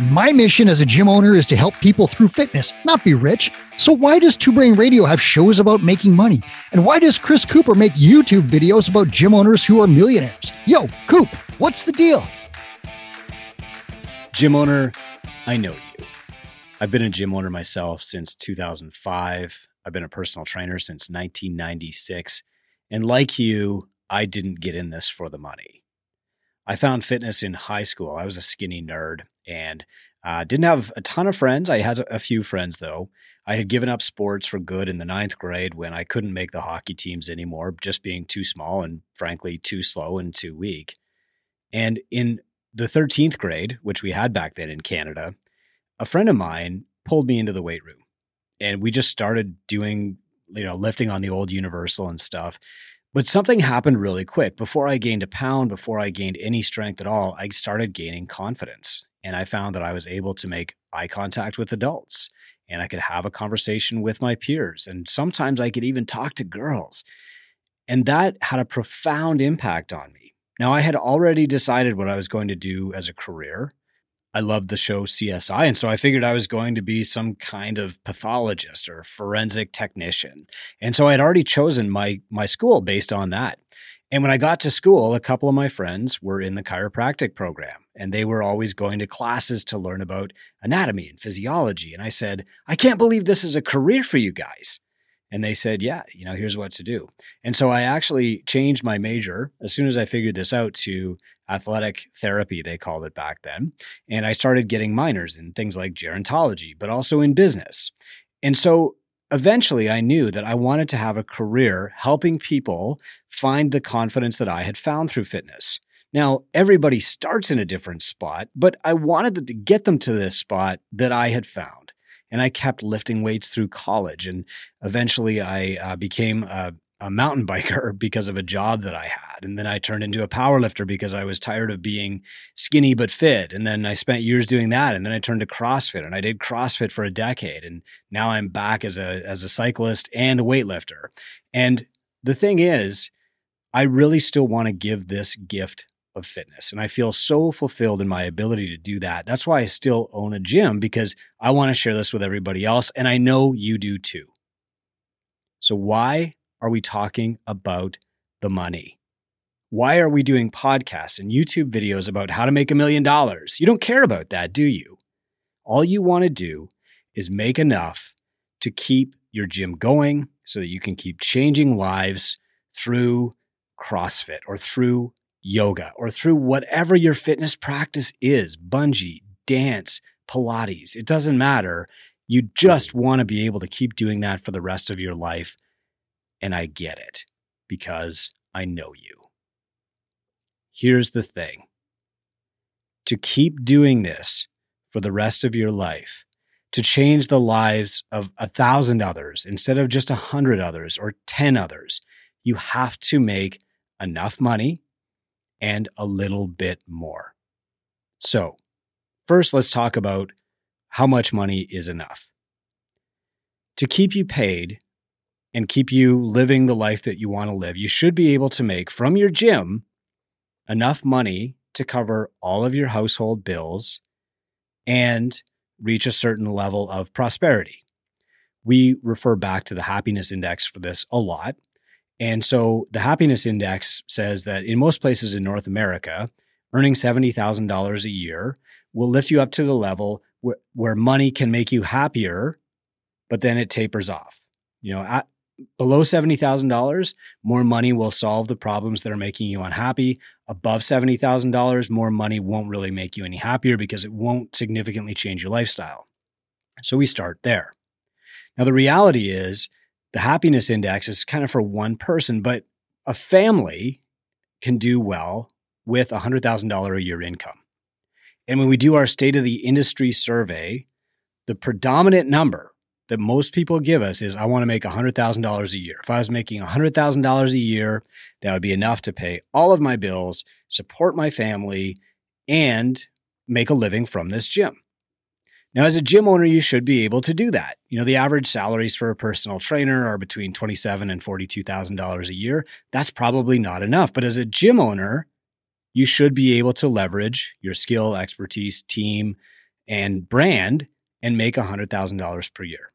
My mission as a gym owner is to help people through fitness, not be rich. So, why does Two Brain Radio have shows about making money? And why does Chris Cooper make YouTube videos about gym owners who are millionaires? Yo, Coop, what's the deal? Gym owner, I know you. I've been a gym owner myself since 2005. I've been a personal trainer since 1996. And like you, I didn't get in this for the money. I found fitness in high school. I was a skinny nerd and uh, didn't have a ton of friends. I had a few friends though. I had given up sports for good in the ninth grade when I couldn't make the hockey teams anymore, just being too small and frankly too slow and too weak. And in the 13th grade, which we had back then in Canada, a friend of mine pulled me into the weight room and we just started doing, you know, lifting on the old Universal and stuff. But something happened really quick. Before I gained a pound, before I gained any strength at all, I started gaining confidence. And I found that I was able to make eye contact with adults and I could have a conversation with my peers. And sometimes I could even talk to girls. And that had a profound impact on me. Now, I had already decided what I was going to do as a career. I loved the show CSI. And so I figured I was going to be some kind of pathologist or forensic technician. And so I had already chosen my, my school based on that. And when I got to school, a couple of my friends were in the chiropractic program and they were always going to classes to learn about anatomy and physiology. And I said, I can't believe this is a career for you guys. And they said, Yeah, you know, here's what to do. And so I actually changed my major as soon as I figured this out to athletic therapy, they called it back then. And I started getting minors in things like gerontology, but also in business. And so eventually I knew that I wanted to have a career helping people find the confidence that I had found through fitness. Now, everybody starts in a different spot, but I wanted to get them to this spot that I had found and I kept lifting weights through college. And eventually, I uh, became a, a, mountain biker because of a job that I had. And then I turned into a power lifter because I was tired of being skinny but fit. And then I spent years doing that. And then I turned to CrossFit, and I did CrossFit for a decade. And now I'm back as a as a cyclist and a weightlifter. And the thing is, I really still want to give this gift of fitness. And I feel so fulfilled in my ability to do that. That's why I still own a gym because I want to share this with everybody else. And I know you do too. So, why are we talking about the money? Why are we doing podcasts and YouTube videos about how to make a million dollars? You don't care about that, do you? All you want to do is make enough to keep your gym going so that you can keep changing lives through CrossFit or through yoga or through whatever your fitness practice is bungee, dance, Pilates. It doesn't matter. You just want to be able to keep doing that for the rest of your life. And I get it because I know you. Here's the thing to keep doing this for the rest of your life, to change the lives of a thousand others instead of just a hundred others or 10 others, you have to make enough money and a little bit more. So, first, let's talk about how much money is enough. To keep you paid and keep you living the life that you want to live, you should be able to make from your gym enough money to cover all of your household bills and reach a certain level of prosperity. We refer back to the happiness index for this a lot. And so the happiness index says that in most places in North America, earning $70,000 a year will lift you up to the level where, where money can make you happier, but then it tapers off. You know, at below $70,000, more money will solve the problems that are making you unhappy. Above $70,000, more money won't really make you any happier because it won't significantly change your lifestyle. So we start there. Now, the reality is the happiness index is kind of for one person, but a family can do well with a $100,000 a year income. And when we do our state of the industry survey, the predominant number that most people give us is I want to make $100,000 a year. If I was making $100,000 a year, that would be enough to pay all of my bills, support my family, and make a living from this gym. Now, as a gym owner, you should be able to do that. You know, the average salaries for a personal trainer are between twenty-seven and forty-two thousand dollars a year. That's probably not enough. But as a gym owner, you should be able to leverage your skill, expertise, team, and brand and make $100,000 per year.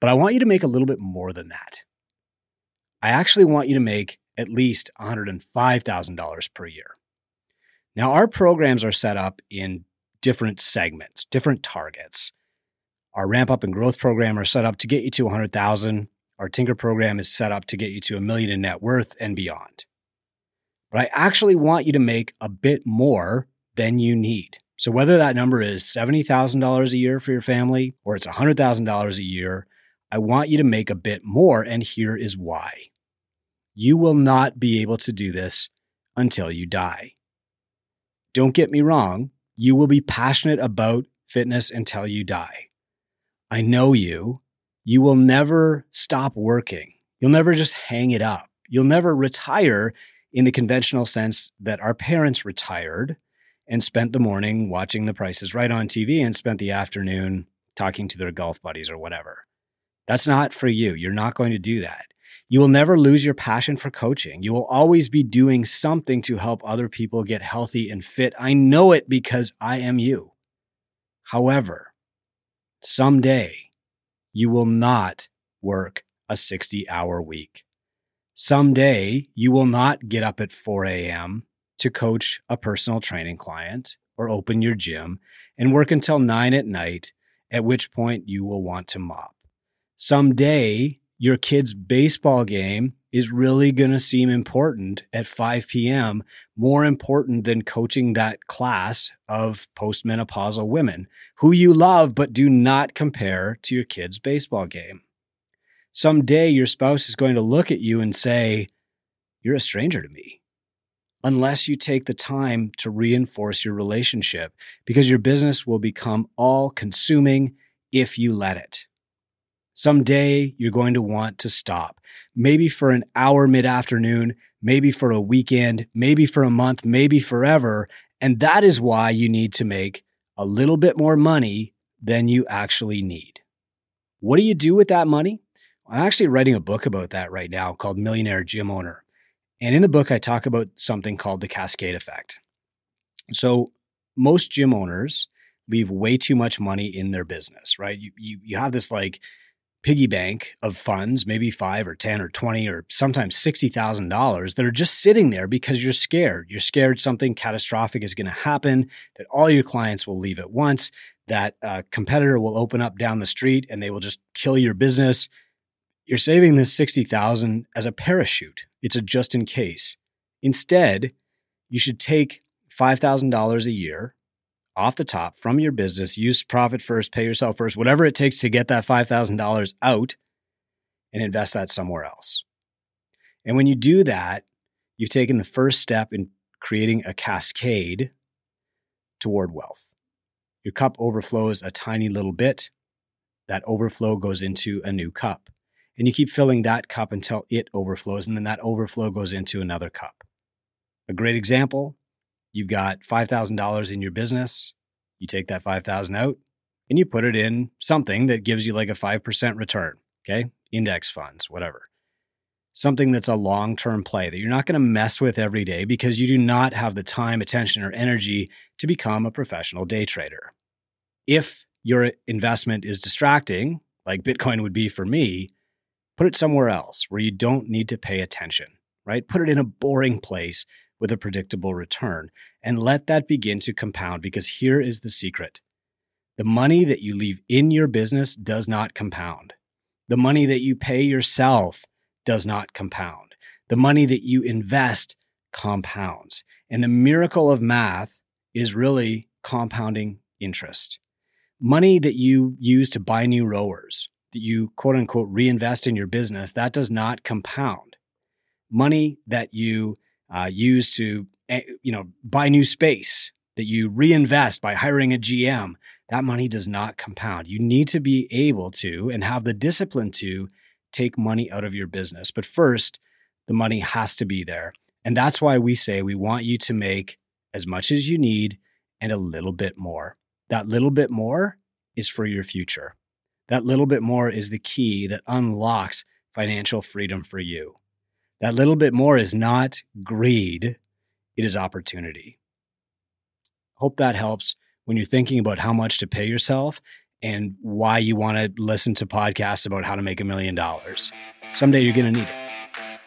But I want you to make a little bit more than that. I actually want you to make at least $105,000 per year. Now, our programs are set up in different segments, different targets. Our ramp up and growth program are set up to get you to 100,000. Our Tinker program is set up to get you to a million in net worth and beyond. But I actually want you to make a bit more than you need. So whether that number is $70,000 a year for your family or it's $100,000 a year, I want you to make a bit more and here is why. You will not be able to do this until you die. Don't get me wrong, you will be passionate about fitness until you die. I know you. You will never stop working. You'll never just hang it up. You'll never retire in the conventional sense that our parents retired and spent the morning watching the Price Is Right on TV and spent the afternoon talking to their golf buddies or whatever. That's not for you. You're not going to do that. You will never lose your passion for coaching. You will always be doing something to help other people get healthy and fit. I know it because I am you. However, someday you will not work a 60 hour week. Someday you will not get up at 4 a.m. to coach a personal training client or open your gym and work until 9 at night, at which point you will want to mop. Someday your kid's baseball game is really going to seem important at 5 p.m., more important than coaching that class of postmenopausal women who you love but do not compare to your kid's baseball game. Someday your spouse is going to look at you and say, You're a stranger to me. Unless you take the time to reinforce your relationship, because your business will become all consuming if you let it. Someday you're going to want to stop, maybe for an hour mid afternoon, maybe for a weekend, maybe for a month, maybe forever. And that is why you need to make a little bit more money than you actually need. What do you do with that money? I'm actually writing a book about that right now called Millionaire Gym Owner. And in the book, I talk about something called the cascade effect. So, most gym owners leave way too much money in their business, right? You, you, you have this like piggy bank of funds, maybe five or 10 or 20 or sometimes $60,000 that are just sitting there because you're scared. You're scared something catastrophic is going to happen, that all your clients will leave at once, that a competitor will open up down the street and they will just kill your business. You're saving this 60,000 as a parachute. It's a just in case. Instead, you should take $5,000 a year off the top from your business, use profit first, pay yourself first, whatever it takes to get that $5,000 out and invest that somewhere else. And when you do that, you've taken the first step in creating a cascade toward wealth. Your cup overflows a tiny little bit. That overflow goes into a new cup. And you keep filling that cup until it overflows. And then that overflow goes into another cup. A great example You've got $5,000 in your business. You take that 5,000 out and you put it in something that gives you like a 5% return, okay? Index funds, whatever. Something that's a long-term play that you're not going to mess with every day because you do not have the time, attention or energy to become a professional day trader. If your investment is distracting, like Bitcoin would be for me, put it somewhere else where you don't need to pay attention, right? Put it in a boring place with a predictable return. And let that begin to compound because here is the secret the money that you leave in your business does not compound. The money that you pay yourself does not compound. The money that you invest compounds. And the miracle of math is really compounding interest. Money that you use to buy new rowers, that you quote unquote reinvest in your business, that does not compound. Money that you uh, use to eh, you know buy new space that you reinvest by hiring a GM, that money does not compound. You need to be able to and have the discipline to take money out of your business. But first, the money has to be there. And that's why we say we want you to make as much as you need and a little bit more. That little bit more is for your future. That little bit more is the key that unlocks financial freedom for you. That little bit more is not greed, it is opportunity. Hope that helps when you're thinking about how much to pay yourself and why you want to listen to podcasts about how to make a million dollars. Someday you're going to need it.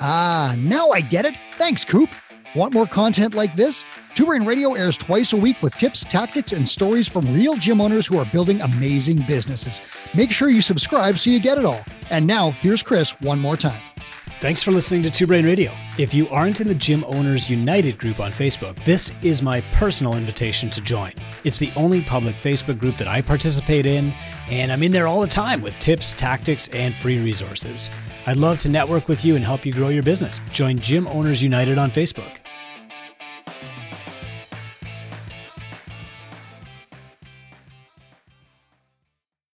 Ah, now I get it. Thanks, Coop. Want more content like this? Two Radio airs twice a week with tips, tactics, and stories from real gym owners who are building amazing businesses. Make sure you subscribe so you get it all. And now, here's Chris one more time. Thanks for listening to Two Brain Radio. If you aren't in the Gym Owners United group on Facebook, this is my personal invitation to join. It's the only public Facebook group that I participate in, and I'm in there all the time with tips, tactics, and free resources. I'd love to network with you and help you grow your business. Join Gym Owners United on Facebook.